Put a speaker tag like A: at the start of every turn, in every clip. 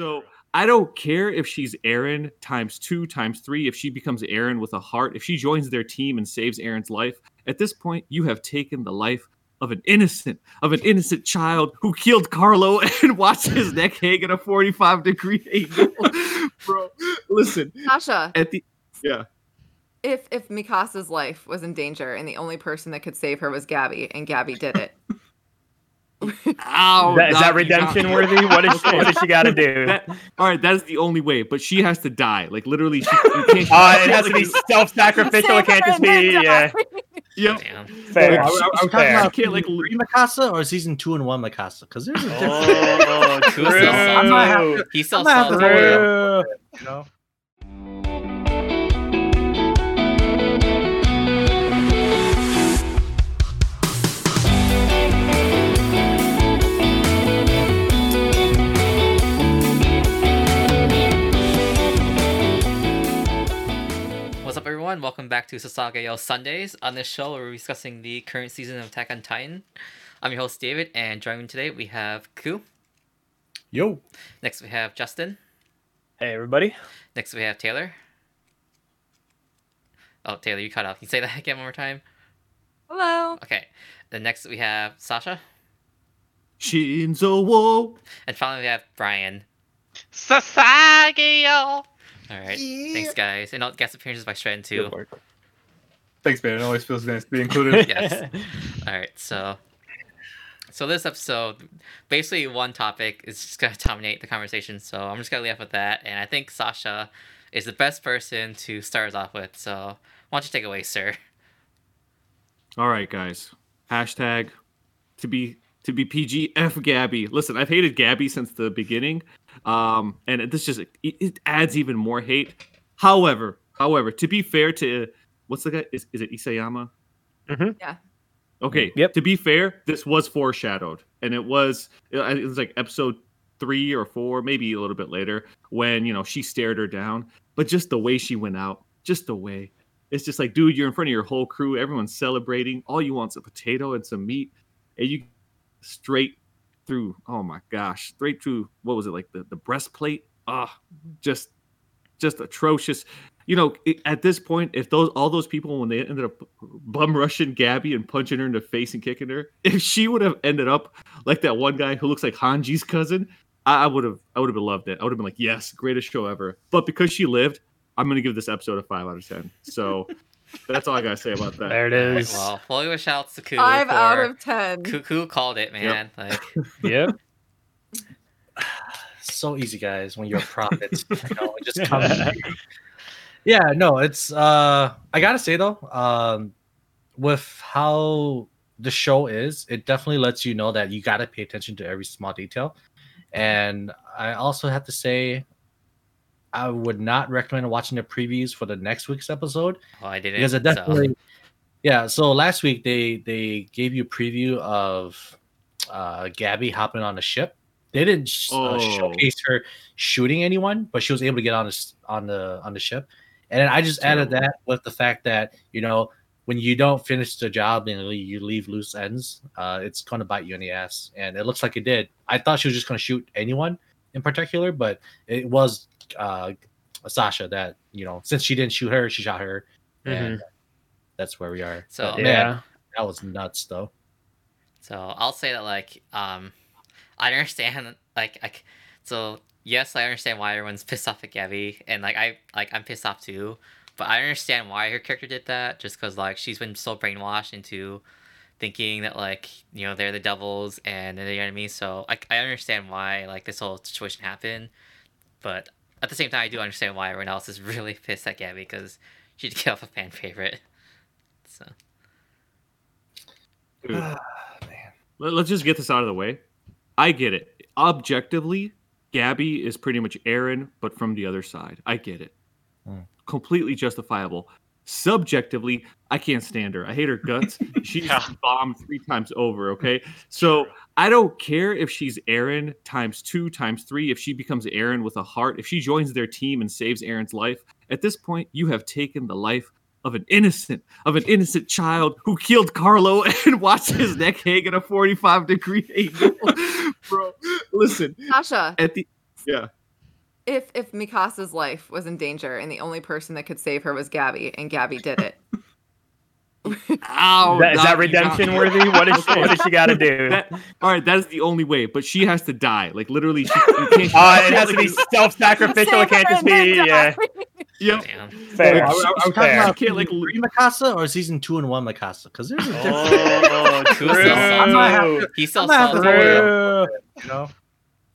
A: So I don't care if she's Eren times two, times three, if she becomes Eren with a heart, if she joins their team and saves Eren's life. At this point, you have taken the life of an innocent, of an innocent child who killed Carlo and watched his neck hang at a 45 degree angle. Bro, listen.
B: Sasha.
A: At the yeah.
B: If if Mikasa's life was in danger and the only person that could save her was Gabi and Gabi did it.
A: Ow,
C: That, is that
A: not-
C: redemption worthy? What is what does she got to do?
A: That, all right, that is the only way, but she has to die. Like literally, she, you can't,
C: Uh, it has to be self-sacrificial. It can't just be yeah.
A: yeah.
D: Damn.
C: Fair.
E: Are, are, are we talking
C: Fair.
E: about
A: Can't, like,
E: season three Mikasa or season two and one Mikasa? Because there's a difference.
D: Oh,
C: True.
D: Who's still
E: I might have
D: salty? He's still
E: I might have to
D: salty.
E: you know?
D: Everyone? Welcome back to Sasageyo Sundays. On this show, we're discussing the current season of Attack on Titan. I'm your host, David, and joining me today, we have Ku.
E: Yo.
D: Next, we have Justin.
C: Hey everybody.
D: Next, we have Taylor. Oh, Taylor, you cut off. Can you say that again one more time?
B: Hello.
D: Okay. Then next, we have Sasha.
A: Shinzo Wo.
D: And finally, we have Brian.
F: Sasageyo.
D: All right. Thanks, guys. And all guest appearances by Shred, too.
G: Good work. Thanks, man. It always feels nice to be included.
D: Yes. All right, so so this episode, basically one topic is just gonna dominate the conversation. So I'm just gonna leave off with that, and I think Sasha is the best person to start us off with. So why don't you take it away, sir?
A: All right, guys. Hashtag to be to be PG F Gabi. Listen, I've hated Gabi since the beginning, um, and this just it, it adds even more hate. However, however, to be fair to what's the guy? Is is it Isayama?
C: Mhm.
B: Yeah.
A: Okay.
C: Yep.
A: To be fair, this was foreshadowed, and it was it was like episode three or four, maybe a little bit later, when you know she stared her down. But just the way she went out, just the way. It's just like, dude, you're in front of your whole crew. Everyone's celebrating. All you want's a potato and some meat, and you straight through. Oh my gosh, straight through. What was it like the the breastplate? Ah, just just atrocious. You know, at this point, if those all those people when they ended up bum rushing Gabi and punching her in the face and kicking her, if she would have ended up like that one guy who looks like Hanji's cousin, I would have I would have loved it. I would have been like, yes, greatest show ever. But because she lived, I'm gonna give this episode a five out of ten. So that's all I gotta say about that.
C: There it is.
D: Well, well, we shout outs to Ku.
B: Five
D: for,
B: out of ten.
D: Ku, Ku called it, man. Like,
C: Yep.
E: so easy, guys, when you're a prophet. you know, it just comes. yeah, no, it's uh I gotta say though, um with how the show is, it definitely lets you know that you gotta pay attention to every small detail. And I also have to say I would not recommend watching the previews for the next week's episode
D: oh, I didn't.
E: because it
D: so-
E: yeah so last week they they gave you a preview of uh gabi hopping on the ship they didn't sh- uh,
A: Oh.
E: showcase her shooting anyone but she was able to get on the on the on the ship and then i just added
A: Terrible.
E: that with the fact that you know when you don't finish the job and you leave loose ends uh it's going to bite you in the ass and it looks like it did i thought she was just going to shoot anyone in particular but it was uh sasha that you know since she didn't shoot her she shot her and that's where we are.
D: So-
E: But,
C: Yeah.
E: man, that was nuts though.
D: So I'll say that like um, I understand like I c- so yes I understand why everyone's pissed off at Gabi and like I like I'm pissed off too, but I understand why her character did that just because like she's been so brainwashed into thinking that like you know they're the devils and they're the enemy. So like I understand why like this whole situation happened, but at the same time I do understand why everyone else is really pissed at Gabi because she did get off a fan favorite. So
A: Dude, let- let's just get this out of the way. I get it. Objectively, Gabi is pretty much Eren, but from the other side. I get it.
E: Hmm.
A: Completely justifiable. Subjectively, I can't stand her. I hate her guts. She's
F: Yeah.
A: bombed three times over. Okay. So I don't care if she's Eren times two, times three, if she becomes Eren with a heart, if she joins their team and saves Eren's life. At this point, you have taken the life of an innocent, of an innocent child who killed Carlo and watched his neck hang at a 45 degree angle. Bro, listen,
B: Sasha,
A: at the yeah.
B: If if Mikasa's life was in danger and the only person that could save her was Gabi and Gabi did it.
A: Ow!
C: That, is that
A: not-
C: redemption worthy? What is what does she got to do?
A: That, all right, that is the only way. But she has to die. Like literally, she you can't.
C: Uh, it has to be self-sacrificial. It can't just be yeah.
A: Yep.
D: Damn.
C: Fair.
E: Are, we- are we talking
C: Fair.
E: about
A: Can't, like,
E: three Mikasa or season two and one Mikasa? Because there's a difference.
C: Oh,
D: Who's still
E: I'm
D: He still
E: I'm not
D: saw
E: happy with
C: true.
E: you know.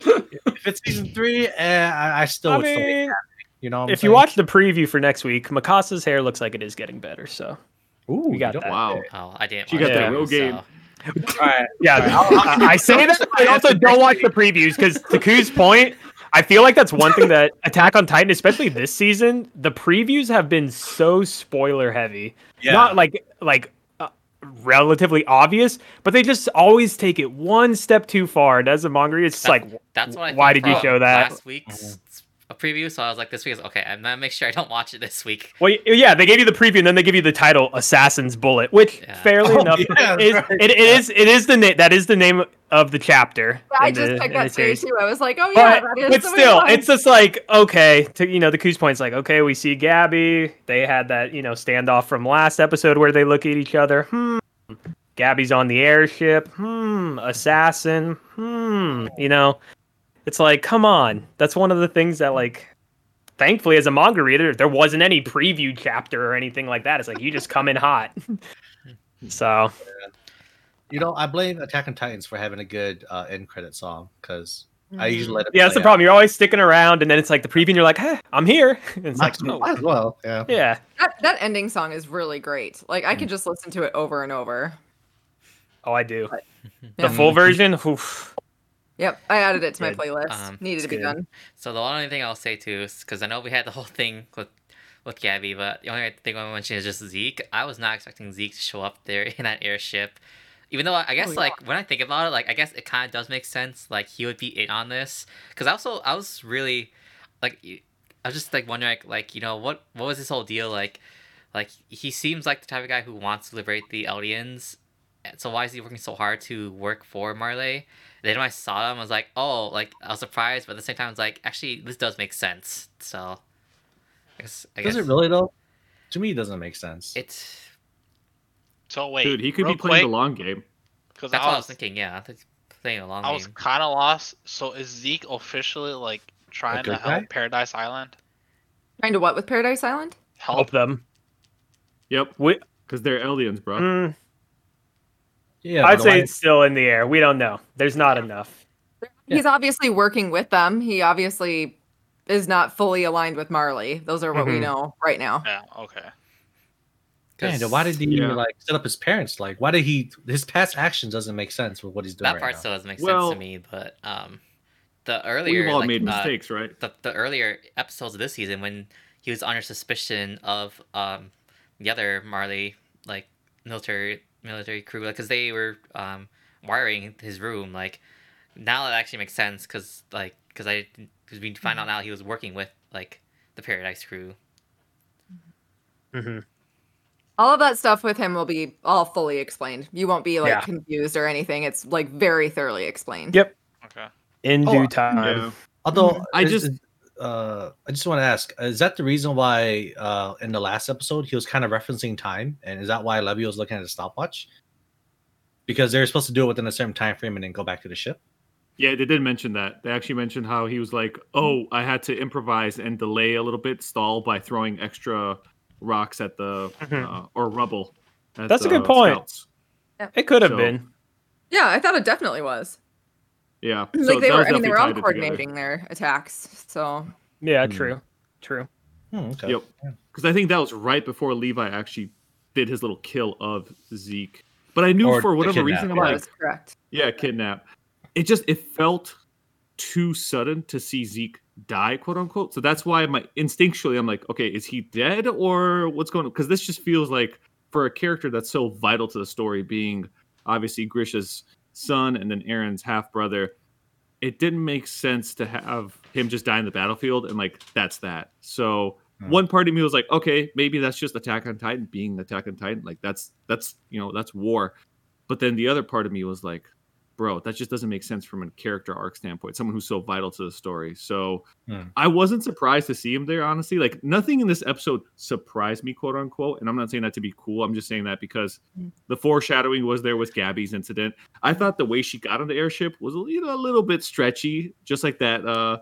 E: If it's season three, eh, I, I still
C: I
E: would still be
C: mean,
E: happy. You know, what I'm
C: if you watch the preview for next week, Mikasa's hair looks like it is getting better. So
E: Ooh,
C: you got that.
A: Wow.
D: Oh, I didn't.
A: She
C: got that
A: real game.
D: so-
E: All right,
C: yeah, I, I say that. but I also don't watch the previews because to Ku's point, I feel like that's one thing that Attack on Titan, especially this season, the previews have been so spoiler heavy.
E: Yeah.
C: Not like like relatively obvious, but they just always take it one step too far. And as a manga, it's just
D: That-
C: like,
D: That's what I
C: why did you show that?
D: last week's a preview? So I was like, this week is okay. I'm gonna make sure I don't watch it this week.
C: Well, yeah, they gave you the preview, and then they give you the title "Assassin's Bullet," which,
D: Yeah.
C: fairly
E: Oh,
C: enough,
E: yeah,
C: is
E: right.
C: it, it is it is the name that is the name of the chapter.
B: I
C: in
B: just
C: the-
B: picked
C: in
B: that
C: the
B: theory
C: series.
B: too. I was like, oh yeah,
C: But,
B: that is
C: but
B: the way
C: still,
B: it
C: it's just like okay. To you know, the Coos point's like okay. We see Gabi. They had that you know standoff from last episode where they look at each other. Hmm. Gabi's on the airship. Hmm. Assassin. Hmm. You know, it's like come on. That's one of the things that like. Thankfully, as a manga reader, there wasn't any preview chapter or anything like that. It's like you just come in hot. so
E: You know, I blame Attack on Titans for having a good uh, end credit song because I usually let it.
C: yeah, that's the
E: play
C: problem. You're always sticking around, and then it's like the preview, and you're like, "Hey, I'm here." And it's
E: out.
C: like,
E: Might, might as well. Yeah.
C: yeah,
B: that, that ending song is really great. Like I
C: Mm.
B: could just listen to it over and over.
C: Oh, I do.
B: Yeah.
C: The full version, oof.
B: Yep, I added it to my
C: Good.
B: playlist.
D: Um,
B: Needed to be
C: good.
B: done.
D: So the only thing I'll say too is because I know we had the whole thing with with Gabi, but the only thing I want to mention is just Zeke. I was not expecting Zeke to show up there in that airship. Even though I I guess
B: Oh, yeah.
D: like when I think about it, like I guess it kind of does make sense. Like he would be in on this because I also I was really like I was just like wondering like, like you know what what was this whole deal like like he seems like the type of guy who wants to liberate the Eldians. So why is he working so hard to work for Marley? Then when I saw him, I was like, oh, like I was surprised, but at the same time, I was like, actually, this does make sense. So, I guess, I
E: Does
D: guess
E: it really though? To me, it doesn't make sense.
D: It's
F: So wait,
A: Dude, he could be playing
F: quick,
A: the long game.
F: Because
D: that's
F: I
D: what I
F: was,
D: was thinking. Yeah, playing a long
F: I was kind of lost. So is Zeke officially like trying to help
E: guy?
F: Paradise Island?
B: Trying to what with Paradise Island?
C: help
F: Help.
C: them.
A: Yep,
C: We,
A: because they're aliens, bro.
C: mm,
E: yeah,
C: I'd say
E: why-
C: it's still in the air. We don't know. There's not enough.
E: Yeah.
B: He's obviously working with them. He obviously is not fully aligned with Marley. Those are what we
C: Mhm.
B: know right now.
F: Yeah. Okay.
E: Man, then why did he
A: Yeah.
E: like set up his parents? Like, why did he? His past actions doesn't make sense with what he's doing
D: that
E: right
D: part
E: now.
D: still doesn't make
A: Well-
D: sense to me. But um, the earlier
A: We've all
D: like,
A: made
D: uh,
A: mistakes, right?
D: the, the earlier episodes of this season when he was under suspicion of um the other Marley like military military crew because they were um wiring his room like now it actually makes sense because like because I because we find out now he was working with like the Paradise crew.
C: hmm
B: All of that stuff with him will be all fully explained. You won't be like
C: Yeah.
B: confused or anything. It's like very thoroughly explained.
C: Yep.
F: Okay.
C: In
E: Oh,
C: due time.
A: Yeah.
E: Although
A: I just-
E: is- uh, I just want to ask: Is that the reason why uh, in the last episode he was kind of referencing time, and is that why Levi was looking at a stopwatch? Because they were supposed to do it within a certain time frame and then go back to the ship.
A: Yeah, they did mention that. They actually mentioned how he was like, "Oh, I had to improvise and delay a little bit, stall by throwing extra rocks at the
C: Mhm.
A: uh, or rubble." At
C: That's a
A: the
C: good point.
A: scouts.
C: It could have
A: So-
C: been.
B: Yeah, I thought it definitely was.
A: Yeah,
B: like
A: so
B: they were. I mean, they
A: definitely
B: were all
A: tied together.
B: coordinating their attacks. So
C: Yeah,
E: Hmm.
C: true. True.
E: Hmm, okay.
A: Yep. Because I think that was right before Levi actually did his little kill of Zeke. But I knew
E: Or
A: for whatever
E: kidnap,
A: reason, I'm
B: that
A: like,
B: was correct.
A: yeah, kidnap. It just it felt too sudden to see Zeke die, quote unquote. So that's why my instinctually I'm like, okay, is he dead or what's going on? Because this just feels like for a character that's so vital to the story, being obviously Grisha's son and then Eren's half brother, it didn't make sense to have him just die in the battlefield and like that's that. So
E: Hmm.
A: one part of me was like, okay, maybe that's just Attack on Titan being Attack on Titan. Like that's that's you know that's war. But then the other part of me was like, bro, that just doesn't make sense from a character arc standpoint. Someone who's so vital to the story. So
E: Hmm.
A: I wasn't surprised to see him there. Honestly, like nothing in this episode surprised me, quote unquote. And I'm not saying that to be cool. I'm just saying that because
B: Hmm.
A: the foreshadowing was there with Gabi's incident. I thought the way she got on the airship was you know a little bit stretchy, just like that. uh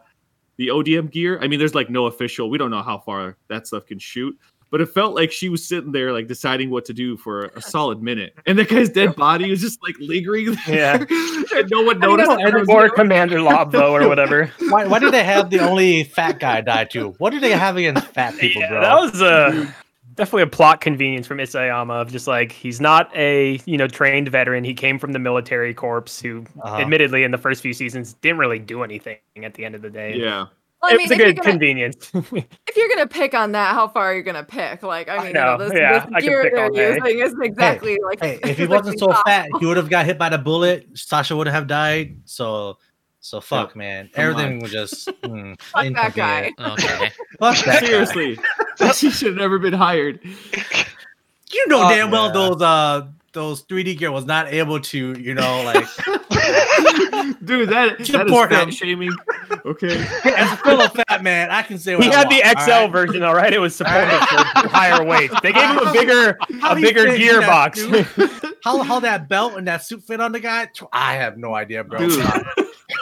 A: the ODM gear. I mean, there's like no official. We don't know how far that stuff can shoot, but it felt like she was sitting there like deciding what to do for a solid minute, and the guy's dead body was just like lingering there, and no one noticed.
C: Or,
A: that
C: or
A: there.
C: Commander Lobbo or whatever.
E: Why, why did they have the only fat guy die too? What do they have against fat people,
C: Yeah,
E: bro?
C: that was a definitely a plot convenience from Isayama of just like he's not a you know trained veteran. He came from the military corps, who
E: Uh-huh.
C: admittedly in the first few seasons didn't really do anything at the end of the day.
A: Yeah,
B: Well, I
C: it
B: mean,
C: was a good
B: gonna-
C: convenience.
B: if you're gonna pick on that, how far are you gonna pick? Like, I
C: I
B: mean, you
C: know,
B: know, this,
C: yeah,
B: this
C: I can
B: gear
C: pick
B: they're using isn't exactly like.
E: Hey, if he wasn't so fat, he would have got hit by the bullet. Sasha would have died. So, so fuck, man.
A: Come
E: Everything
A: on.
E: was just mm,
B: Fuck that guy.
E: inconvenient.
D: Okay.
E: Fuck that guy.
A: seriously, she should have never been hired.
E: You know
G: Oh,
E: damn well
G: yeah.
E: those uh those 3D gear was not able to, you know, like
A: Dude, that, that is
E: Support
A: fat
E: him.
A: shaming. Okay.
E: as a fellow fat man, I can say what
C: he
E: I
C: had the XL
E: all right?
C: version, all right. It was supported for higher weights. They gave him a bigger,
E: How
C: a bigger
E: fit that
C: gearbox.
E: How how that belt and that suit fit on the guy? I have no idea, bro.
A: Dude.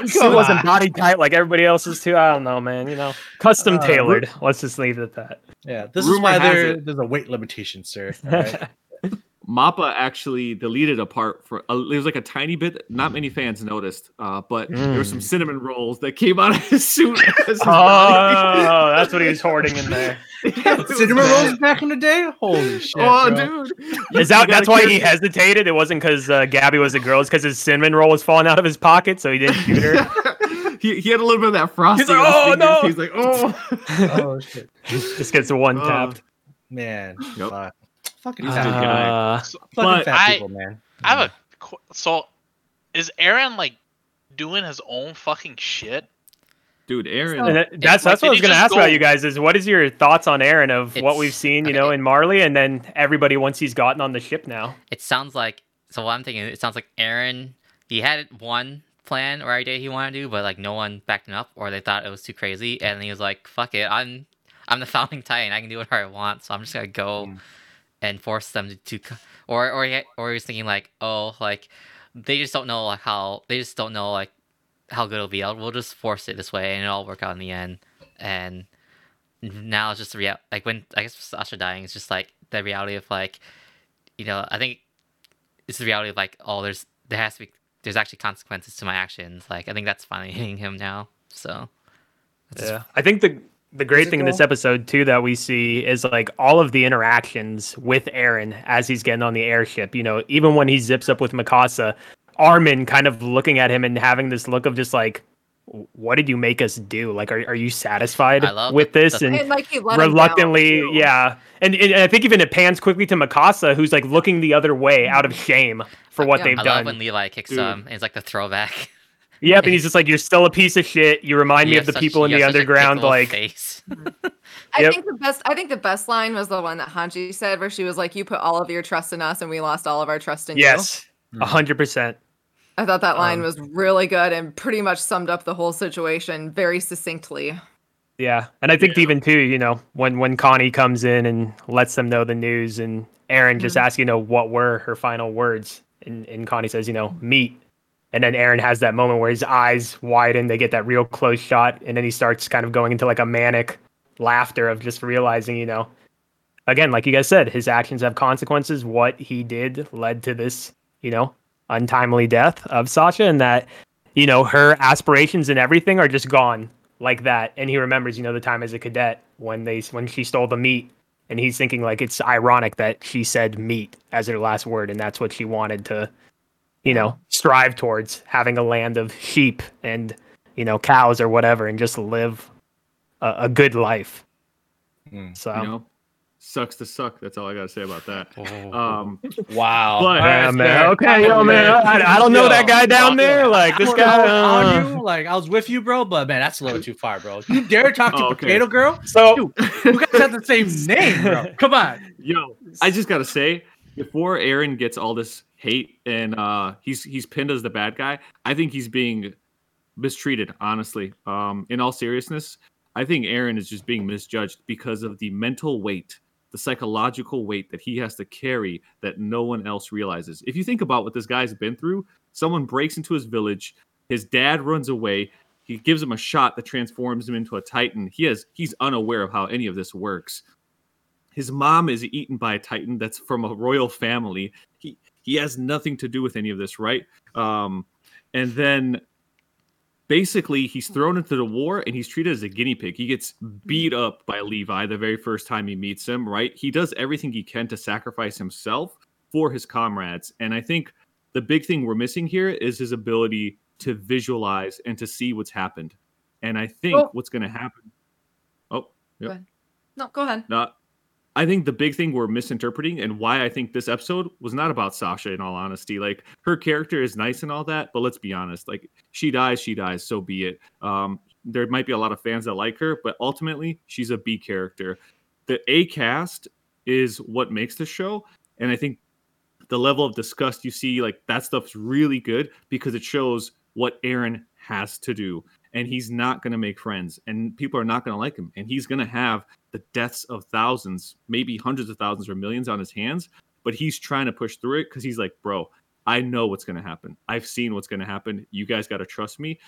C: Suit wasn't body tight like everybody else's too. I don't know, man. You know, custom
E: Uh,
C: tailored. Let's just leave it at that.
E: Yeah, this is why there, there's a weight limitation, sir. All right?
A: Mappa actually deleted a part for uh, there was like a tiny bit. Not many fans noticed, uh, but there were some
C: Mm.
A: cinnamon rolls that came out of his suit. as his
C: oh,
A: body.
C: that's what he was hoarding in there.
A: It was
E: Cinnamon
A: bad.
E: rolls back in the day? Holy shit.
A: Oh,
E: bro.
A: dude!
C: Is that
A: You
C: why
A: care-
C: he hesitated? It wasn't because uh, Gabi was a girl. It's because his cinnamon roll was falling out of his pocket, so he didn't shoot her.
A: he, he had a little bit of that frosting.
C: like, "Oh, no!"
A: He's like, oh.
E: Oh, shit.
C: Just gets one tapped.
E: Man.
A: Yep.
E: fuck. Fucking
A: He's
E: fat,
A: a good
E: people.
A: guy.
C: Uh,
E: Fucking fat
F: I-
E: people, man.
F: I have a qu- so is Eren like doing his own fucking shit?
A: Dude, Eren.
C: and that- that's
F: like,
C: that's what I was going to
F: just
C: ask about you guys. Is what is your thoughts on Eren of what we've seen, you
D: okay.
C: know, in Marley, and then everybody once he's gotten on the ship now.
D: It sounds like so. What I'm thinking, it sounds like Eren. He had one plan or idea he wanted to do, but like no one backed him up, or they thought it was too crazy, and he was like, "Fuck it, I'm I'm the founding titan. I can do whatever I want, so I'm just gonna go
E: Mm.
D: And force them to, to or or he, or he was thinking like, oh, like they just don't know like how they just don't know like how good it'll be. I'll, we'll just force it this way, and it'll all work out in the end. And now it's just the real like when I guess Sasha dying is just like the reality of like, you know, I think it's the reality of like, oh, there's there has to be there's actually consequences to my actions. Like I think that's finally hitting him now. So just-
C: Yeah, I think the the great thing in this episode too that we see is like all of the interactions with Eren as he's getting on the airship. You know, even when he zips up with Mikasa, Armin kind of looking at him and having this look of just like, "What did you make us do? Like, are are you satisfied with
D: the-
C: this?"
D: the-
C: and
B: And like he let
C: reluctantly, yeah. And, and I think even it pans quickly to Mikasa, who's like looking the other way out of shame for what
B: Yeah.
C: they've
D: I
C: done.
D: love when Levi kicks
A: Dude.
D: him. And it's like the throwback.
C: Yep, and he's just like, "You're still a piece of shit. You remind
D: You
C: me of the
D: such-
C: people in the
D: have such a
C: underground." Like,
D: face.
B: I think the best. I think the best line was the one that Hanji said, where she was like, "You put all of your trust in us, and we lost all of our trust in you."
C: yes,
E: Mhm.
C: a hundred percent.
B: I thought that line
C: Um,
B: was really good and pretty much summed up the whole situation very succinctly.
C: Yeah, and I think
F: Yeah.
C: even too, you know, when when Connie comes in and lets them know the news, and Eren just asks, you know, what were her final words, and and Connie says, you know, meat, and then Eren has that moment where his eyes widen, they get that real close shot, and then he starts kind of going into like a manic laughter of just realizing, you know, again, like you guys said, his actions have consequences. What he did led to this, you know, untimely death of Sasha, and that, you know, her aspirations and everything are just gone like that. And he remembers, you know, the time as a cadet when they when she stole the meat, and he's thinking like it's ironic that she said meat as her last word, and that's what she wanted to, you know, strive towards having a land of sheep and you know cows or whatever, and just live a, a good life.
E: Mm.
C: So.
A: you know, sucks to suck. That's all I gotta say about that.
E: Oh.
A: Um,
E: wow.
A: but-
C: Yeah,
E: That's
C: man. Okay, yo, man. I, I don't know
E: Yo,
C: that guy down there. Like this
E: I
C: guy.
E: don't know how
C: uh,
E: you, like I was with you, bro, but man, that's a little too far, bro. You dare talk to
A: Oh, okay.
E: Potato Girl?
C: So
E: You guys have the same name, bro. Come on.
A: Yo, I just gotta say, before Eren gets all this hate and uh he's he's pinned as the bad guy. I think he's being mistreated, honestly. Um in all seriousness, I think Eren is just being misjudged because of the mental weight, the psychological weight that he has to carry that no one else realizes. If you think about what this guy's been through, someone breaks into his village, his dad runs away, he gives him a shot that transforms him into a titan. He has he's unaware of how any of this works. His mom is eaten by a titan that's from a royal family. He he has nothing to do with any of this, right? Um, and then basically he's thrown into the war and he's treated as a guinea pig. He gets beat up by Levi the very first time he meets him, right? He does everything he can to sacrifice himself for his comrades. And I think the big thing we're missing here is his ability to visualize and to see what's happened. And I think
B: Well-
A: what's going to happen. Oh,
B: Go ahead. No, go ahead.
A: No, I think the big thing we're misinterpreting and why I think this episode was not about Sasha in all honesty. Like her character is nice and all that, but let's be honest, like she dies, she dies, so be it. Um there might be a lot of fans that like her, but ultimately she's a B character. The A cast is what makes the show, and I think the level of disgust you see, like that stuff's really good because it shows what Eren has to do. And he's not going to make friends, and people are not going to like him, and he's going to have the deaths of thousands, maybe hundreds of thousands or millions on his hands. But he's trying to push through it because he's like, bro, I know what's going to happen. I've seen what's going to happen. You guys got to trust me.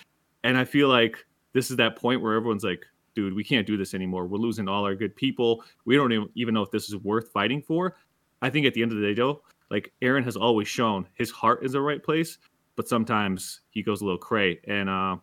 A: And I feel like this is that point where everyone's like, dude, we can't do this anymore. We're losing all our good people. We don't even, know if this is worth fighting for. I think at the end of the day, though, like Eren has always shown his heart is the right place, but sometimes he goes a little cray. And uh,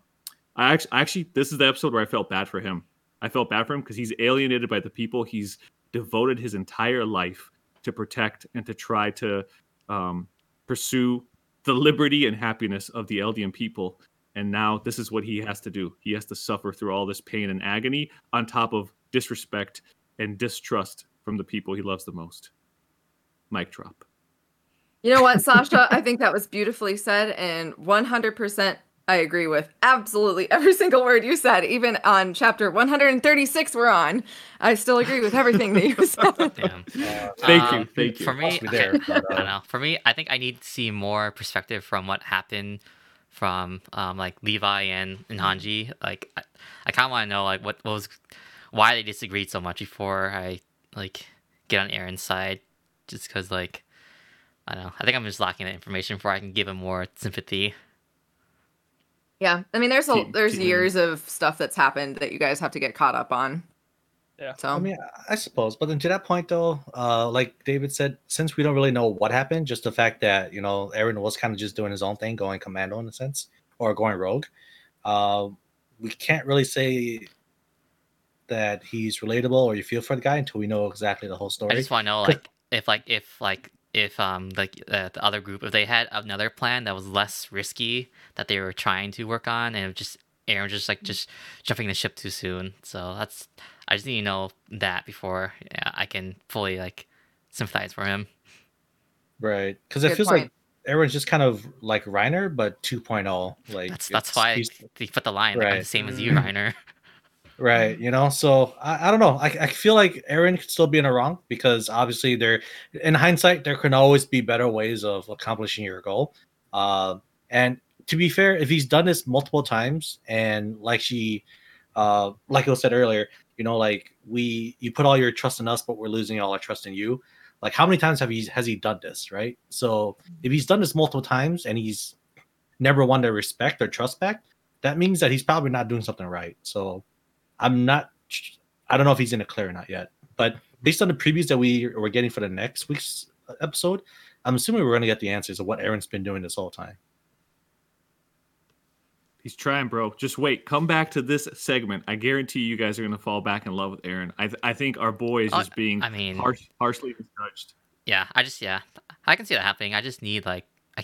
A: I actually, actually, this is the episode where I felt bad for him. I felt bad for him because he's alienated by the people he's devoted his entire life to protect and to try to um, pursue the liberty and happiness of the Eldian people. And now this is what he has to do. He has to suffer through all this pain and agony on top of disrespect and distrust from the people he loves the most. Mic drop.
B: You know what, Sasha? I think that was beautifully said, and 100% I agree with absolutely every single word you said. Even on chapter 136, we're on. I still agree with everything that you said.
D: Damn.
A: Thank you,
D: Um,
A: thank you.
D: For me,
E: Must there,
D: okay,
E: but,
D: I
E: uh,
D: don't know. For me, I think I need to see more perspective from what happened from um, like Levi and, and Hanji. Like, I, I kind of want to know like what, what was why they disagreed so much before I like get on Eren's side. Just because like I don't know. I think I'm just lacking that information before I can give him more sympathy.
B: Yeah, I mean, there's a, there's
A: keep-
B: years of stuff that's happened that you guys have to get caught up on.
C: Yeah.
B: So
E: I mean, I suppose, but then to that point, though, uh, like David said, since we don't really know what happened, just the fact that you know Eren was kind of just doing his own thing, going commando in a sense, or going rogue, uh, we can't really say that he's relatable or you feel for the guy until we know exactly the whole story.
D: I just want to know,
E: 'Cause-
D: like, if like if like if um like uh, the other group if they had another plan that was less risky that they were trying to work on, and just Eren just like just jumping the ship too soon. So that's I just need to know that before yeah, I can fully like sympathize for him.
E: right? Because it
B: Good
E: feels like
B: point.
E: Eren's just kind of like Reiner, but 2.0. Like
D: That's that's why
E: he's-
D: they put the line like, I'm the same as you,
C: Mm.
D: Reiner.
E: Right, you know, so I, I don't know. I, I feel like Eren could still be in the wrong because obviously there, in hindsight, there can always be better ways of accomplishing your goal. Uh, and to be fair, if he's done this multiple times and like she, uh, like I said earlier, you know, like we, you put all your trust in us, but we're losing all our trust in you. Like how many times have he has he done this, right? So if he's done this multiple times and he's never won their respect or trust back, that means that he's probably not doing something right. So I'm not. I don't know if he's in the clear or not yet. But based on the previews that we were getting for the next week's episode, I'm assuming we're going to get the answers of what Eren's been doing this whole time.
A: He's trying, bro. Just wait. Come back to this segment. I guarantee you guys are gonna fall back in love with Eren. I, th- I think our boy is
D: Oh,
A: just being
D: I mean,
A: harsh, harshly misjudged.
D: yeah, I just yeah, I can see that happening. I just need like I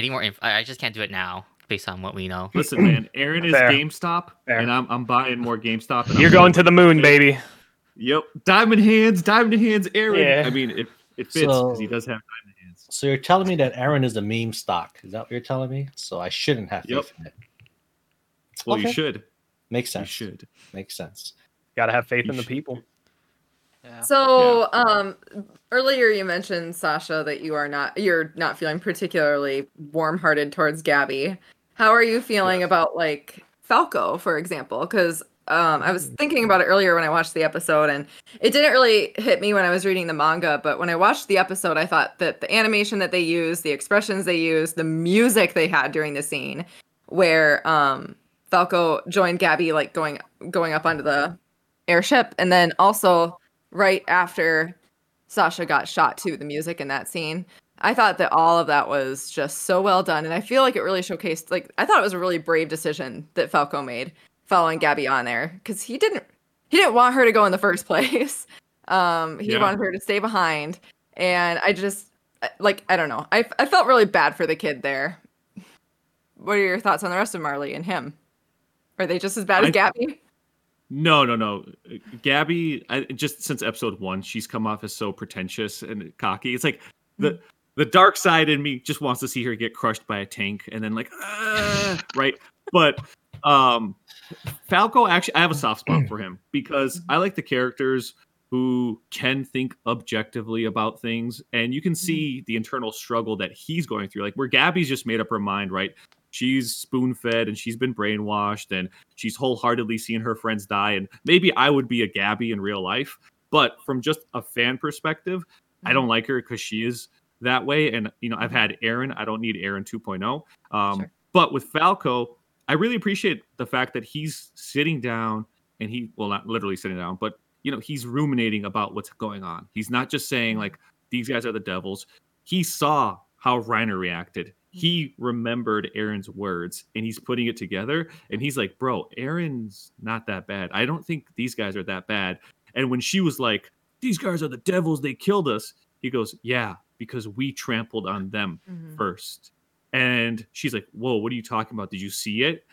D: need more. Inf- I I just can't do it now based on what we know.
A: Listen, man. Eren is
C: Fair.
A: GameStop,
C: Fair.
A: and I'm I'm buying more GameStop. and
C: You're
A: I'm
C: going to the moon, baby.
A: Yep, diamond hands, diamond hands, Eren.
C: Yeah.
A: I mean, it it fits because he does have diamond hands.
E: So you're telling me that Eren is a meme stock? Is that what you're telling me? So I shouldn't have faith
A: Yep.
E: in it.
A: Well, you should.
E: Makes sense.
A: You should.
E: Makes sense.
C: Gotta have faith
A: You
C: in the
A: should.
C: people.
F: Yeah.
B: So, um, earlier you mentioned Sasha that you are not you're not feeling particularly warm-hearted towards Gabi. How are you feeling about like Falco, for example? Because um, I was thinking about it earlier when I watched the episode, and it didn't really hit me when I was reading the manga. But when I watched the episode, I thought that the animation that they used, the expressions they used, the music they had during the scene where um, Falco joined Gabi, like going going up onto the airship, and then also right after Sasha got shot too, the music in that scene. I thought that all of that was just so well done, and I feel like it really showcased. Like I thought it was a really brave decision that Falco made following Gabi on there because he didn't he didn't want her to go in the first place. Um, he
A: Yeah.
B: wanted her to stay behind, and I just like I don't know. I I felt really bad for the kid there. What are your thoughts on the rest of Marley and him? Are they just as bad as
A: I-
B: Gabi?
A: No, no, no. Gabi, I, just since episode one, she's come off as so pretentious and cocky. It's like the the dark side in me just wants to see her get crushed by a tank and then like, "Ah," right? But um, Falco actually, I have a soft spot for him because I like the characters who can think objectively about things, and you can see the internal struggle that he's going through. Like where Gabi's just made up her mind, right? She's spoon fed and she's been brainwashed and she's wholeheartedly seen her friends die. And maybe I would be a Gabi in real life, but from just a fan perspective, I don't like her because she is that way. And you know, I've mm-hmm. had Eren. I don't need Eren 2.0. Um,
B: Sure.
A: But with Falco, I really appreciate the fact that he's sitting down and he, well, not literally sitting down, but you know, he's ruminating about what's going on. He's not just saying mm-hmm. like these guys are the devils. He saw how Reiner reacted. He mm-hmm. remembered Eren's words and he's putting it together. And he's like, bro, Eren's not that bad. I don't think these guys are that bad. And when she was like, these guys are the devils, they killed us, he goes, yeah, because we trampled on them
B: Mhm.
A: first. And she's like, Whoa, what are you talking about? Did you see it?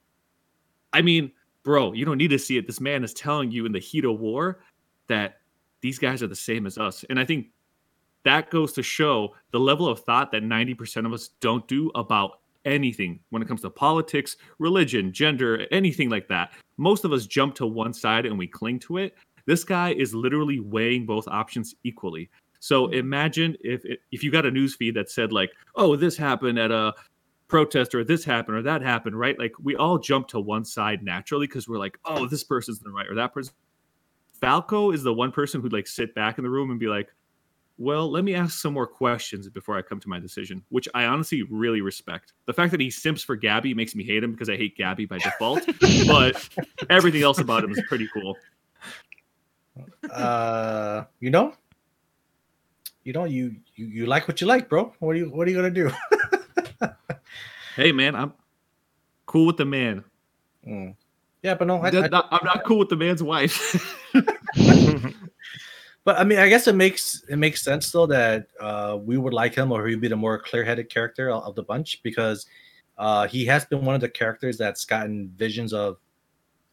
A: I mean, bro, you don't need to see it. This man is telling you in the heat of war that these guys are the same as us. And I think that goes to show the level of thought that 90% of us don't do about anything when it comes to politics, religion, gender, anything like that. Most of us jump to one side and we cling to it. This guy is literally weighing both options equally. So imagine if if you got a news feed that said like, "Oh, this happened at a protest or this happened or that happened," right? Like we all jump to one side naturally because we're like, "Oh, this person's the right or that person." Falco is the one person who'd like sit back in the room and be like, "Well, let me ask some more questions before I come to my decision," which I honestly really respect. The fact that he simps for Gabi makes me hate him because I hate Gabi by default, but everything else about him is pretty cool.
E: uh, you know, you know, you, you you like what you like, bro. What are you What are you gonna do?
A: Hey, man, I'm cool with the man.
E: Mm. Yeah, but no, I,
A: That-
E: I-
A: not- I'm not cool with the man's wife.
E: but I mean, I guess it makes it makes sense though that uh, we would like him, or he'd be the more clear-headed character of, of the bunch because uh, he has been one of the characters that's gotten visions of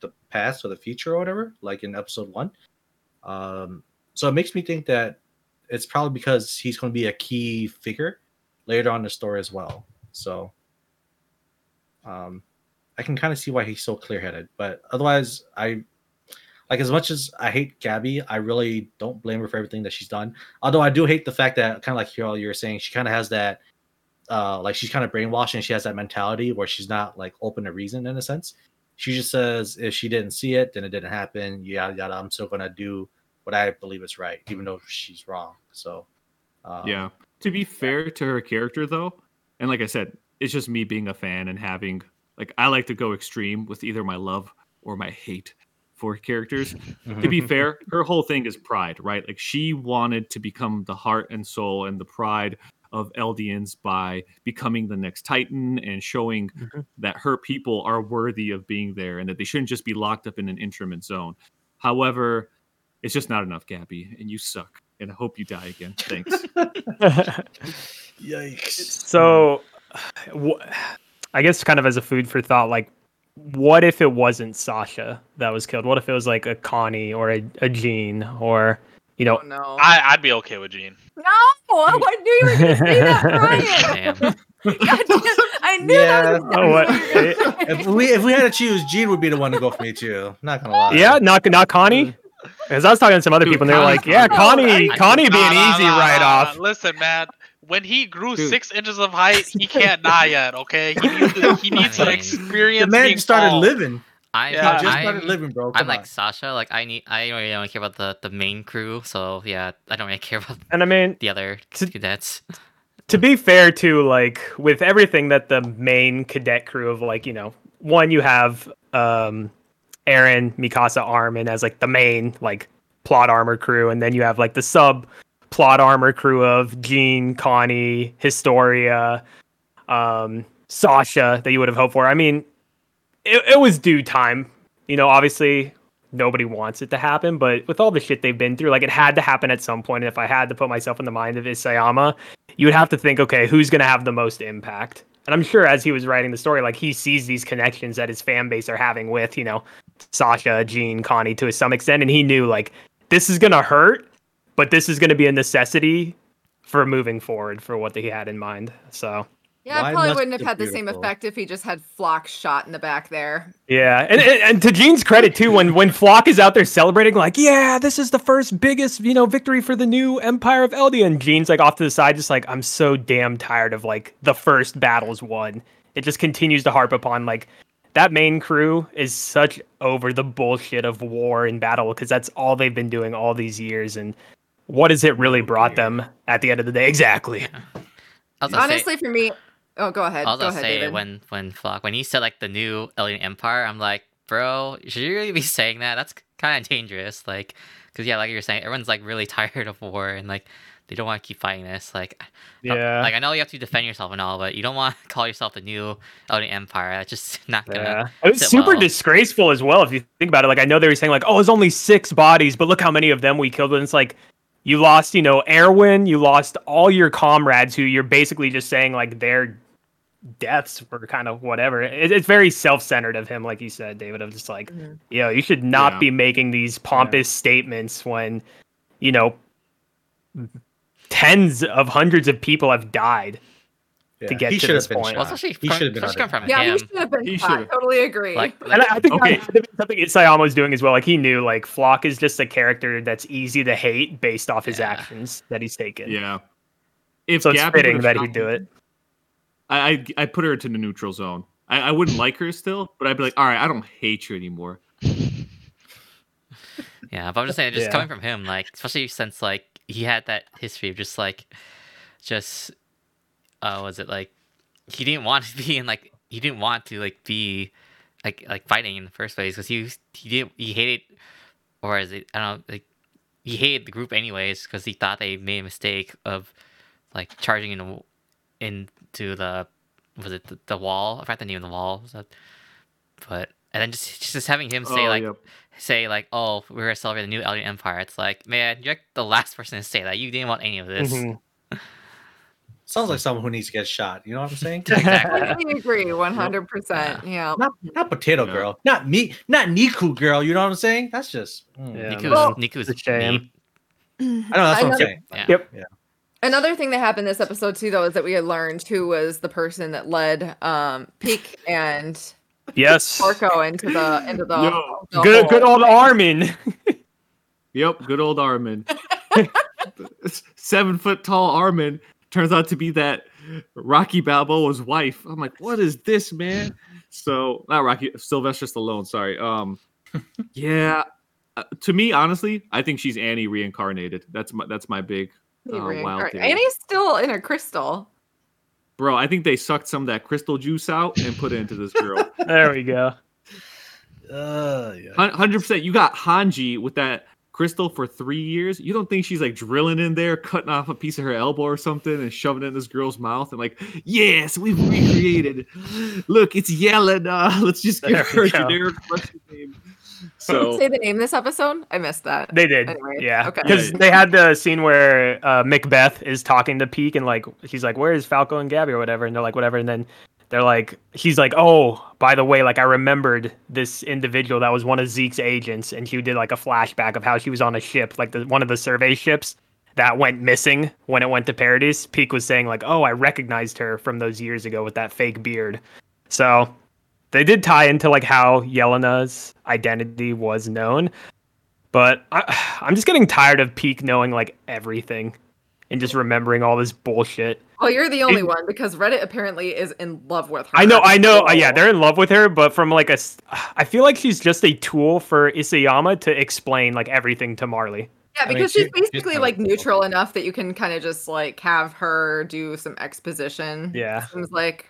E: the past or the future or whatever, like in episode one. Um, so it makes me think that it's probably because he's going to be a key figure later on in the story as well. So um, I can kind of see why he's so clear-headed, but otherwise, I like as much as I hate Gabi, I really don't blame her for everything that she's done. Although I do hate the fact that kind of like Hiro, you were saying, she kind of has that uh like she's kind of brainwashed and she has that mentality where she's not like open to reason in a sense. She just says if she didn't see it, then it didn't happen. Yada yada. I'm still gonna do what I believe is right, even though she's wrong. So um,
A: yeah. To be fair to her character, though, and like I said, it's just me being a fan and having like I like to go extreme with either my love or my hate for characters. to be fair, her whole thing is pride, right? Like she wanted to become the heart and soul and the pride of Eldians by becoming the next Titan and showing
C: Mhm.
A: that her people are worthy of being there and that they shouldn't just be locked up in an interment zone. However, it's just not enough, Gabi, and you suck. And I hope you die again. Thanks.
E: Yikes.
C: so, wh- I guess kind of as a food for thought, like, what if it wasn't Sasha that was killed? What if it was like a Connie or a, a Jean or, you know,
B: Oh no.
F: I, I'd be okay with Jean.
B: no, I knew you were going to say that, Brian.
D: Damn.
B: God damn, I knew
E: Yeah.
B: that was
C: Oh, what?
E: if we if we had to choose, Jean would be the one to go for me too. Not gonna lie.
C: yeah, not not Connie. Because I was talking to some other
A: Dude,
C: people, and they're like, "Yeah,
B: not-
C: Connie,
B: No, I-
C: Connie being
F: Nah, nah,
C: easy
F: nah,
C: right off."
F: nah. Listen, man. When he grew
A: Dude.
F: six inches of height, he can't die yet. Okay, he needs to, he needs to experience.
E: The man
F: being
E: started
F: tall.
E: living.
D: I,
F: Yeah,
E: He just
D: I,
E: started living, bro.
D: I'm
E: Come
D: like
E: on.
D: Sasha. Like I need. I don't really don't care about the the main crew. So yeah, I don't really care about
C: And I mean,
D: the other
C: To-
D: cadets.
C: to be fair too like with everything that the main cadet crew of like you know one you have um eren mikasa armin as like the main like plot armor crew and then you have like the sub plot armor crew of jean connie historia um sasha that you would have hoped for i mean it, it was due time you know obviously nobody wants it to happen but with all the shit they've been through like it had to happen at some point. and if i had to put myself in the mind of isayama you would have to think, okay, who's to have the most impact? And I'm sure as he was writing the story, like he sees these connections that his fan base are having with, you know, Sasha, Jean, Connie to some extent. And he knew like this is going to hurt, but this is going to be a necessity for moving forward for what he had in mind. So,
B: Yeah,
E: Why
B: it probably wouldn't have
E: it
B: had the same effect if he just had Floch shot in the back there.
C: yeah. And, and, and to Jean's credit too, when, when Floch is out there celebrating, like, yeah, this is the first biggest, you know, victory for the new Empire of Eldia. And Jean's like off to the side, just like, I'm so damn tired of like the first battles won. It just continues to harp upon like that main crew is such over the bullshit of war and battle because that's all they've been doing all these years. And what has it really brought them at the end of the day? Exactly.
D: I was say-
B: Honestly, for me, oh, go ahead.
D: I'll
B: Go ahead,
D: say
B: David.
D: when when Floch when he said like the new Eldian Empire, I'm like, bro, should you really be saying that? That's kind of dangerous. Like, because yeah, like you were saying, everyone's like really tired of war and like they don't want to keep fighting this. Like, I-
C: Yeah.
D: like I know you have to defend yourself and all, but you don't want to call yourself the new Eldian Empire. That's just not gonna.
C: Yeah. It was super
D: well.
C: disgraceful as well if you think about it. Like I know they were saying like, oh, it's only six bodies, but look how many of them we killed. And it's like you lost, you know, Erwin, you lost all your comrades who you're basically just saying like their deaths were kind of whatever. It, it's very self-centered of him, like you said, David, of just like,
B: Mhm.
C: yo, you should not
A: Yeah.
C: be making these pompous statements when, you know, tens of hundreds of people have died.
E: Yeah,
C: get
E: he
C: to
E: should
C: this
E: have been
C: point.
D: Well,
E: shot.
D: especially
E: He should have been.
D: especially
E: under-
D: from
B: yeah,
D: him.
B: he should have been
A: He
B: shot.
A: should've.
B: Totally agree.
D: Like,
C: And
D: like
C: I I think
A: Okay.
C: that might have been something Isayama was doing as well. Like he knew like Floch is just a character that's easy to hate based off his
D: Yeah.
C: actions that he's taken.
A: Yeah. If
C: So it's
A: Gabi
C: fitting that he'd do it.
A: I I I put her into the neutral zone. I, I wouldn't like her still, but I'd be like, all right, I don't hate you anymore.
D: Yeah, but I'm just saying, just
C: Yeah.
D: coming from him, like especially since like he had that history of just like, just, uh, was it like, he didn't want to be in like he didn't want to like be, like like fighting in the first place because he was- he didn't he hated, or is it I don't know like, he hated the group anyways because he thought they made a mistake of, like charging in, into the, was it the, the wall? I forgot the name of the wall. Was that, but and then just just having him say
A: Oh,
D: like
A: yep.
D: say like, "Oh, we're gonna celebrate the new Eldian Empire." It's like, man, you're the last person to say that. You didn't want any of this.
C: Mhm.
E: Sounds like someone who needs to get shot. You know what I'm saying?
D: Exactly.
B: I agree, 100%. Yeah.
E: not, not potato
A: Yeah.
E: girl, not me, not Niku girl. You know what I'm saying? That's just. mm.
C: Yeah,
D: Niku's.
B: Well-
D: Niku's
C: a shame.
D: neat.
E: I know that's what I'm
B: Another-
E: saying.
D: Yeah.
C: Yep.
B: Another thing that happened this episode too, though, is that we had learned who was the person that led um Pieck and
C: Yes.
B: Porco into the into the,
A: Yo,
B: the
C: Good
B: hole.
C: good old Armin.
A: Yep, good old Armin. Seven foot tall Armin turns out to be that Rocky Balboa's wife. I'm like, what is this, man? So not Rocky, Sylvester Stallone. Sorry. Um, yeah. uh, to me, honestly, I think she's Annie reincarnated. That's my that's my big
B: He
A: uh, wild
B: reincarnated.
A: theory.
B: And he's still in a crystal.
A: bro. I think they sucked some of that crystal juice out and put it into this girl.
C: there we go.
E: Uh, yeah.
A: Hundred percent. You got Hanji with that crystal for three years. You don't think she's like drilling in there, cutting off a piece of her elbow or something, and shoving it in this girl's mouth, and like, yes, we've recreated. Look, it's Yelena. Let's just give
C: There
A: her
C: we
A: a generic Russian name. So
B: Say the name this episode. I missed that.
C: They did.
B: Anyway,
C: yeah.
B: okay.
C: Because they had the scene where uh, Magath is talking to Pieck and like he's like, Where is Falco and Gabi or whatever? And they're like, whatever. And then they're like he's like, Oh, by the way, like I remembered this individual that was one of Zeke's agents, and she did like a flashback of how she was on a ship, like the one of the survey ships that went missing when it went to Paradise. Pieck was saying, like, Oh, I recognized her from those years ago with that fake beard. So they did tie into like how Yelena's identity was known. But I, I'm just getting tired of Pieck knowing like everything and just remembering all this bullshit.
B: Well, you're the only
C: It-
B: one because Reddit apparently is in love with her.
C: I know, I know. uh, yeah, they're in love with her, but from like a, I feel like she's just a tool for Isayama to explain like everything to Marley.
B: Yeah,
E: I mean,
B: because
E: she-
B: she's
E: she's
B: basically
E: kinda
B: like
E: cool.
B: neutral enough that you can kind of just like have her do some exposition.
C: Yeah.
B: Seems like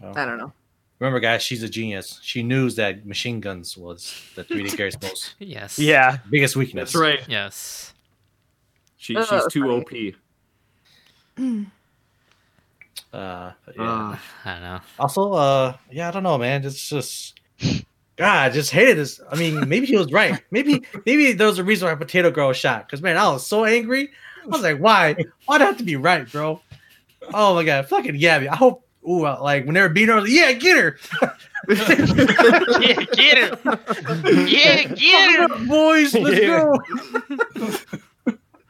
E: Well,
B: I don't know.
E: remember, guys, she's a genius. She knew that machine guns was the 3D Gary's most
D: Yes.
C: Yeah,
E: biggest weakness.
A: That's right.
D: Yes.
A: She,
B: Oh,
A: she's too
B: funny.
A: OP.
E: Uh, yeah.
A: Ah,
D: I don't know.
E: Also, uh, yeah, I don't know, man. It's just, God, I just hated this. I mean, maybe he was right. Maybe, maybe there was a reason why Potato Girl was shot. Because man, I was so angry. I was like, why? Why'd I have to be right, bro? Oh my god, fucking Gabi. I hope. Ooh, uh, like when they were beating her, like, yeah, get her,
F: yeah, get her. Yeah, get her.
E: boys. Let's
C: Yeah.
E: go.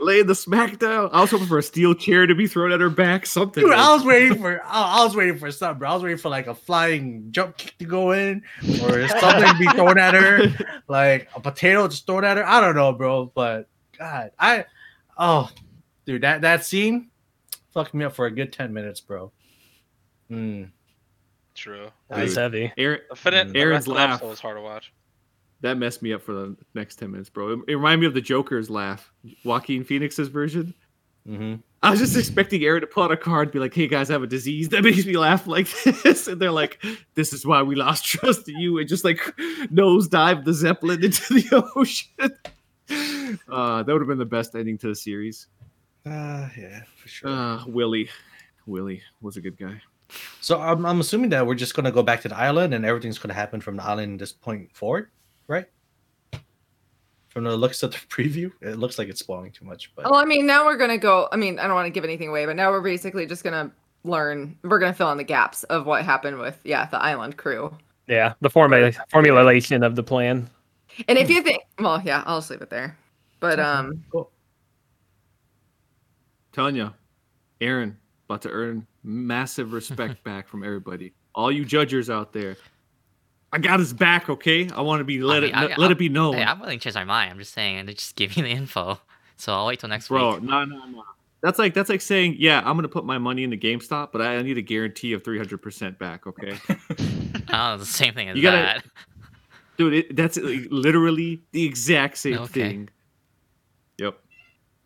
A: laying the smackdown. I was hoping for a steel chair to be thrown at her back. Something.
E: Dude,
A: like-
E: I was waiting for I, I was waiting for something, bro. I was waiting for like a flying jump kick to go in or something to be thrown at her, like a potato just thrown at her. I don't know, bro. But God, I oh dude, that that scene fucked me up for a good ten minutes, bro. Mm.
F: True.
C: that's
A: Dude.
C: heavy.
A: Eren,
F: The, fin- the
A: Eren's
F: rest of the
A: laugh.
F: episode was hard to watch.
A: That messed me up for the next ten minutes, bro. It, it reminded me of the Joker's laugh, Joaquin Phoenix's version.
E: hmm
A: I was just expecting Eren to pull out a card, and be like, "Hey guys, I have a disease that makes me laugh like this," and they're like, "This is why we lost trust in you," and just like nosedive the zeppelin into the ocean. Uh, that would have been the best ending to the series.
E: Uh, yeah, for sure.
A: Uh, Willie, Willie was a good guy.
E: so I'm, I'm assuming that we're just gonna go back to the island and everything's gonna happen from the island this point forward, right? From the looks of the preview, it looks like it's spoiling too much, but
B: Well, I mean, now we're gonna go. I mean, I don't want to give anything away, but now we're basically just gonna learn. We're gonna fill in the gaps of what happened with yeah the island crew.
C: Yeah, the formula formulation of the plan.
B: And if you think, well, yeah, I'll just leave it there. But um,
E: cool.
A: telling you, Eren about to earn massive respect back from everybody. All you judgers out there, I got his back. Okay, I want to be let
D: mean,
A: it
D: I-
A: let
D: I-
A: it be known,
D: Hey, I'm willing to change my mind. I'm just saying, and just give me the info. So I'll wait till next
A: bro.
D: week.
A: No, no, no. That's like that's like saying, yeah, I'm gonna put my money in into GameStop, but I need a guarantee of 300 percent back. Okay,
D: Oh, the same thing as
A: You gotta-
D: that.
A: dude, it, that's literally the exact same
D: Okay.
A: thing. Yep.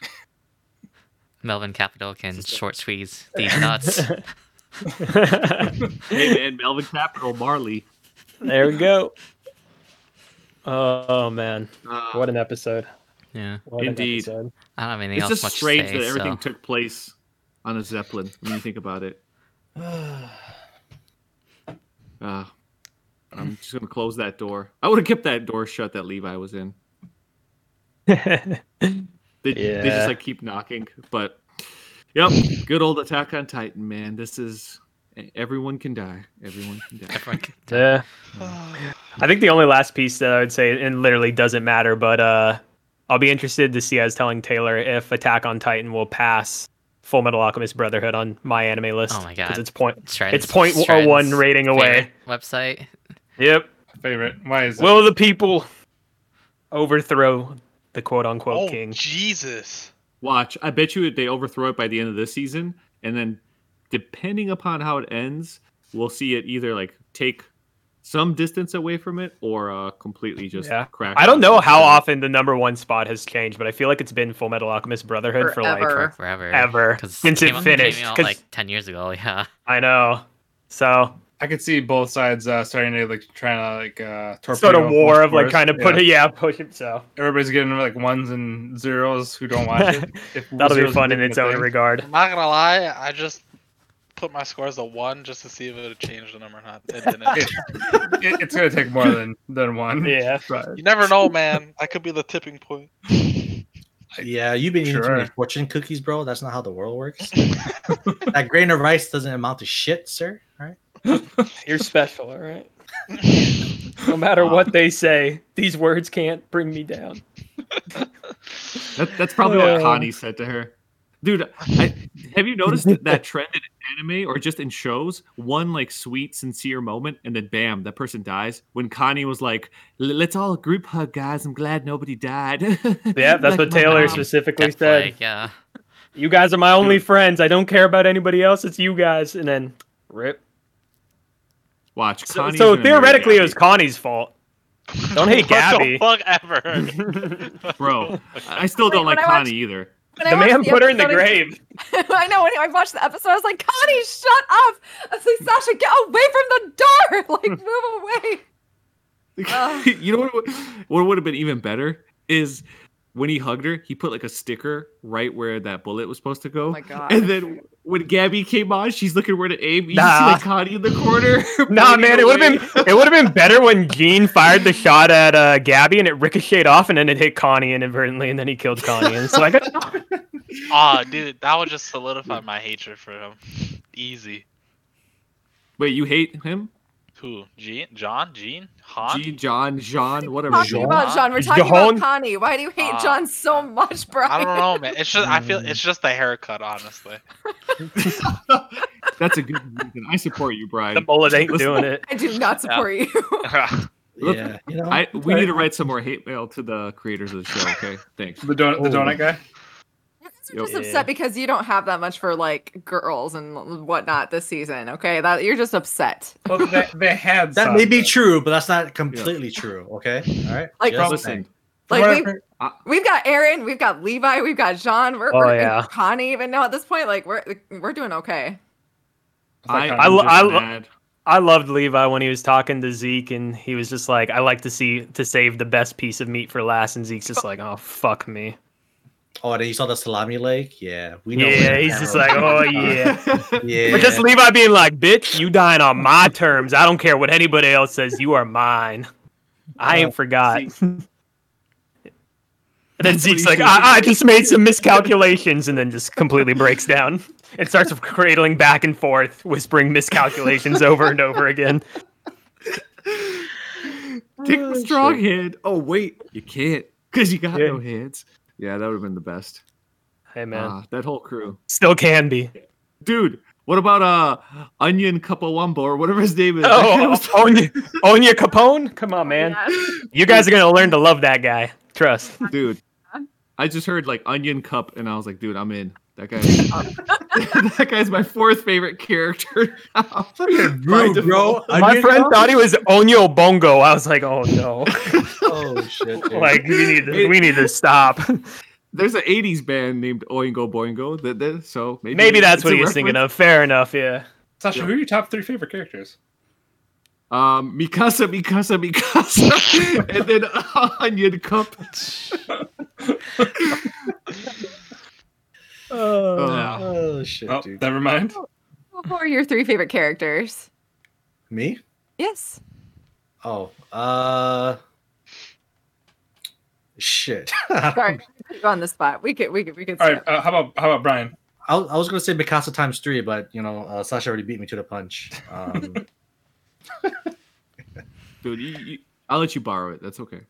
D: Melvin Capital can short squeeze these nuts.
A: Hey man, Melvin Capital, Marley.
C: There we go. Oh man,
A: Uh,
C: what an episode!
D: yeah.
C: What
A: Indeed.
C: episode.
D: I don't have anything
A: it's
D: else
A: just
D: much
A: strange
D: to say.
A: that everything
D: so.
A: took place on a zeppelin when you think about it. Uh, I'm just gonna close that door. I would have kept that door shut that Levi was in. They, they just like keep knocking. But yep, good old Attack on Titan, man. This is everyone can die. Everyone can die.
D: Everyone can-
C: yeah. I think the only last piece that I would say, and literally doesn't matter, but uh, I'll be interested to see as telling Taylor if Attack on Titan will pass Fullmetal Alchemist Brotherhood on my anime list.
D: Oh my
C: 'cause
D: God.
C: it's point.
D: Stratton's-
C: It's point
D: Stratton's
C: one rating away.
D: Website.
C: Yep.
G: Favorite. Why is it?
C: Will the people overthrow the quote unquote
F: Oh
C: king?
F: Jesus!
A: Watch. I bet you they overthrow it by the end of this season, and then depending upon how it ends, we'll see it either like take some distance away from it or uh completely just
C: Yeah.
A: crack.
C: I don't know how
A: Yeah.
C: often the number one spot has changed, but I feel like it's been Fullmetal Alchemist Brotherhood for like
B: Forever.
D: Forever.
C: ever
D: 'Cause
C: since it
D: came out-
C: finished.
D: Came out
C: 'cause-
D: like ten years ago. Yeah.
C: I know. So
G: I could see both sides uh, starting to like trying to like uh, torpedo
C: sort of war of like kind of put it, yeah, push it. So
G: Everybody's getting like ones and zeros who don't watch it. If
C: that'll be fun in its own
G: thing.
C: regard.
F: I'm not gonna lie. I just put my score as a one just to see if it would change the number or not. It didn't.
G: It, it's gonna take more than than one.
C: Yeah.
G: But
F: you never know, man. I could be the tipping point.
E: Yeah, you've been eating too many fortune cookies, bro. That's not how the world works. that grain of rice doesn't amount to shit, sir. All right.
C: You're special, all right. No matter what they say, these words can't bring me down.
A: That, that's probably what
C: Yeah.
A: Connie said to her. Dude, I, have you noticed that, that trend in, anime or just in shows, one like sweet, sincere moment, and then bam, that person dies. When Connie was like, "Let's all group hug, guys. I'm glad nobody died."
C: Yeah, that's
A: Like
C: what Taylor
A: mom.
C: specifically
D: Death
C: said.
D: flag, yeah.
C: You guys are my only friends. I don't care about anybody else. It's you guys. And then rip.
A: Watch.
C: So,
A: Connie's
C: so theoretically, it was Connie's fault. Don't hate Gabi.
F: What the fuck ever?
A: bro. I still don't
B: Wait,
A: like
B: when I watched-
A: Connie either.
B: When I
C: The
B: watched
C: man put her in the
B: episode, I-
C: grave.
B: I know when I watched the episode, I was like, Connie, shut up! I was like, Sasha, get away from the door! Like, move away. Ugh.
A: you know what? What would have been even better is when he hugged her, he put like a sticker right where that bullet was supposed to go.
B: Oh my god.
A: And then when Gabi came on, she's looking where to aim. You
C: Nah.
A: see like Connie in the corner.
C: Nah,
A: pointing
C: man, it would have been it would have been better when Gene fired the shot at uh, Gabi and it ricocheted off and then it hit Connie inadvertently and then he killed Connie. And it's like,
F: Aw, dude, that would just solidify my hatred for him. Easy.
A: Wait, you hate him?
F: Who? Gene? John? Jean? Han?
A: G, John, Jean, whatever.
B: talking
E: Jean?
B: about John. We're talking
C: Jean?
B: about Connie. Why do you hate
F: Ah.
B: John so much, Brian?
F: I don't know, man. It's just I feel it's just the haircut, honestly.
A: That's a good reason. I support you, Brian.
C: the
A: Brian.
C: bullet ain't doing it.
B: I do not support you.
A: Look,
E: Yeah, you know.
A: I we need to write some more hate mail to the creators of the show. Okay, thanks.
G: The donut, the
E: Oh.
G: donut guy.
B: You guys are just
C: Yeah.
B: upset because you don't have that much for like girls and whatnot this season. Okay, that you're just upset.
G: Well, they, they had
E: that may be true, but that's not completely true. Okay, all right.
B: Like-
E: Just
A: Listen,
B: Like we've,
G: heard-
B: we've got Eren, we've got Levi, we've got John. We're,
C: Oh,
B: we're
C: yeah.
B: Connie even now at this point. Like we're we're doing okay.
A: I,
G: I
A: I'm
C: lo-
A: just
C: I lo-
A: mad.
C: I loved Levi when he was talking to Zeke and he was just like, I like to see to save the best piece of meat for last. And Zeke's just oh. like, oh fuck me.
E: Oh, and then you saw the salami leg. Yeah, we know.
C: Yeah, he's just like, oh yeah.
E: yeah.
C: But just Levi being like, bitch, you dying on my terms. I don't care what anybody else says. You are mine. I ain't oh, forgot. and then
A: That's
C: Zeke's like, I, I just made some miscalculations, and then just completely breaks down and starts cradling back and forth, whispering miscalculations over and over again.
A: Take the oh, strong hand. Oh wait, you can't because you got
C: Yeah.
A: no hands. Yeah, that would have been the best.
C: Hey man,
A: Ah, that whole crew,
C: still can be.
A: dude. What about uh Onion Kapawambo or whatever his name is?
C: Oh, Onya, Onyankopon, come on, man. You guys are gonna learn to love that guy. Trust.
A: dude. I just heard like Onion Cup, and I was like, dude, I'm in. That guy. that guy's my fourth favorite character. now. By
E: rude, bro.
C: My friend thought he was Onyo Bongo. I was like, oh no.
E: Oh shit. dude.
C: like we need to, we need to stop.
A: There's an '80s band named Oingo Boingo. That, that so maybe
C: Maybe that's what
A: a
C: he was thinking of. Fair enough. Yeah.
G: Sasha,
A: Yeah.
G: who are your top three favorite characters?
A: Um, Mikasa, Mikasa, Mikasa, and then Onion Cup.
C: Oh.
A: Uh,
E: Oh shit,
G: Oh,
E: dude.
G: never mind.
B: Who are your three favorite characters?
E: Me?
B: Yes.
E: Oh, uh, shit.
B: Sorry, put you on the spot. We could we could we could.
G: All right, uh, how about how about Brian?
E: I, was- I was gonna say Mikasa times three, but you know, uh, Sasha already beat me to the punch. Um,
A: dude, you, you, I'll let you borrow it. That's okay.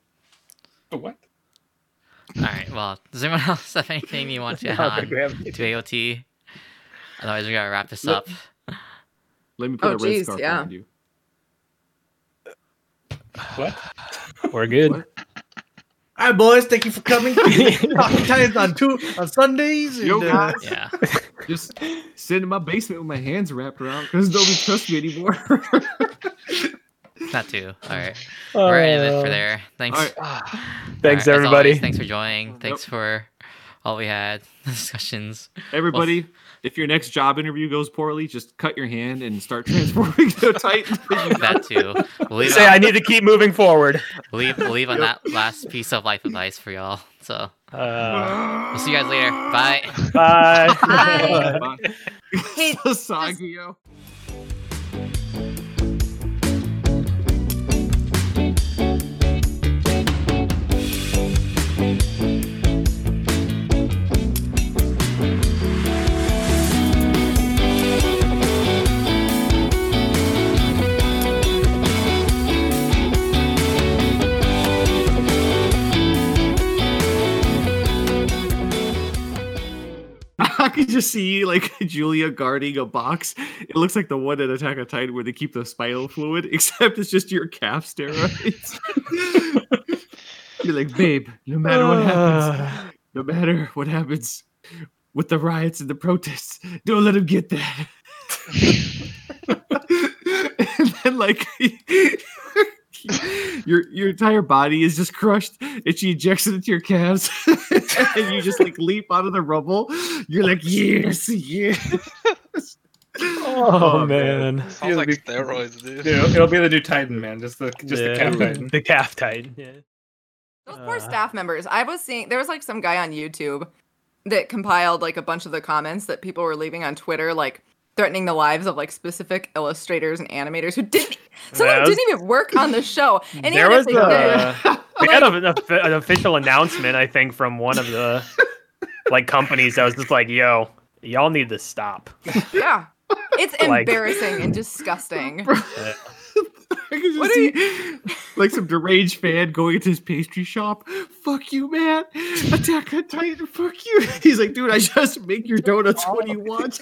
G: Oh, what?
D: All right. Well, does anyone else have anything you want to add to AOT? Otherwise, we gotta wrap this
A: Look-
D: up.
A: Let me put
B: Oh,
A: a red
B: geez,
A: scarf
B: yeah.
A: around you.
G: What?
C: We're good.
A: What?
E: All right, boys, thank you for coming. Talking times on two on Sundays. And,
A: Yo,
E: uh,
A: guys.
D: Yeah.
A: Just sit in my basement with my hands wrapped around because nobody trusts me anymore.
D: That too. All right. We're ending it for
C: Uh,
D: there. Thanks.
A: All right.
C: Thanks,
D: Alright,
C: everybody.
D: always, thanks for joining. Thanks for all we had discussions.
A: Everybody, if your next job interview goes poorly, just cut your hand and start transforming to tight.
D: That too. We'll
C: Say
D: it
C: I need to keep moving forward.
D: we'll leave, we'll leave on
A: Yep.
D: that last piece of life advice for y'all. So
C: Uh,
D: we'll see you guys later. Bye.
C: bye.
B: Bye.
A: Bye.
B: Hey,
A: could just see like Julia guarding a box. It looks like the one in Attack of Titan where they keep the spinal fluid, except it's just your calf steroids. You're like, babe, no matter what happens, no matter what happens with the riots and the protests, don't let him get that. and then like your your entire body is just crushed and she ejects it into your calves and you just like leap out of the rubble you're like yes yes
C: Oh,
A: Oh, man.
C: man.
F: Sounds like
G: be-
F: steroids, dude.
G: Dude, it'll, it'll be the new Titan, man. Just the just
C: Yeah.
G: the calf Titan.
C: The calf titan. Yeah.
B: Those poor
C: Uh.
B: staff members. I was seeing there was like some guy on YouTube that compiled like a bunch of the comments that people were leaving on Twitter, like threatening the lives of like specific illustrators and animators who didn't some of them didn't even work on the show. And
C: there was
B: they did,
C: a, they had a, a- an official announcement, I think, from one of the like companies that was just like, "Yo, y'all need to stop."
B: yeah. It's
C: Like-
B: embarrassing and disgusting.
A: I can just
B: What
A: see like some deranged fan going into his pastry shop. Fuck you, man. Attack on Titan. Fuck you. He's like, dude, I just make your donuts when you want.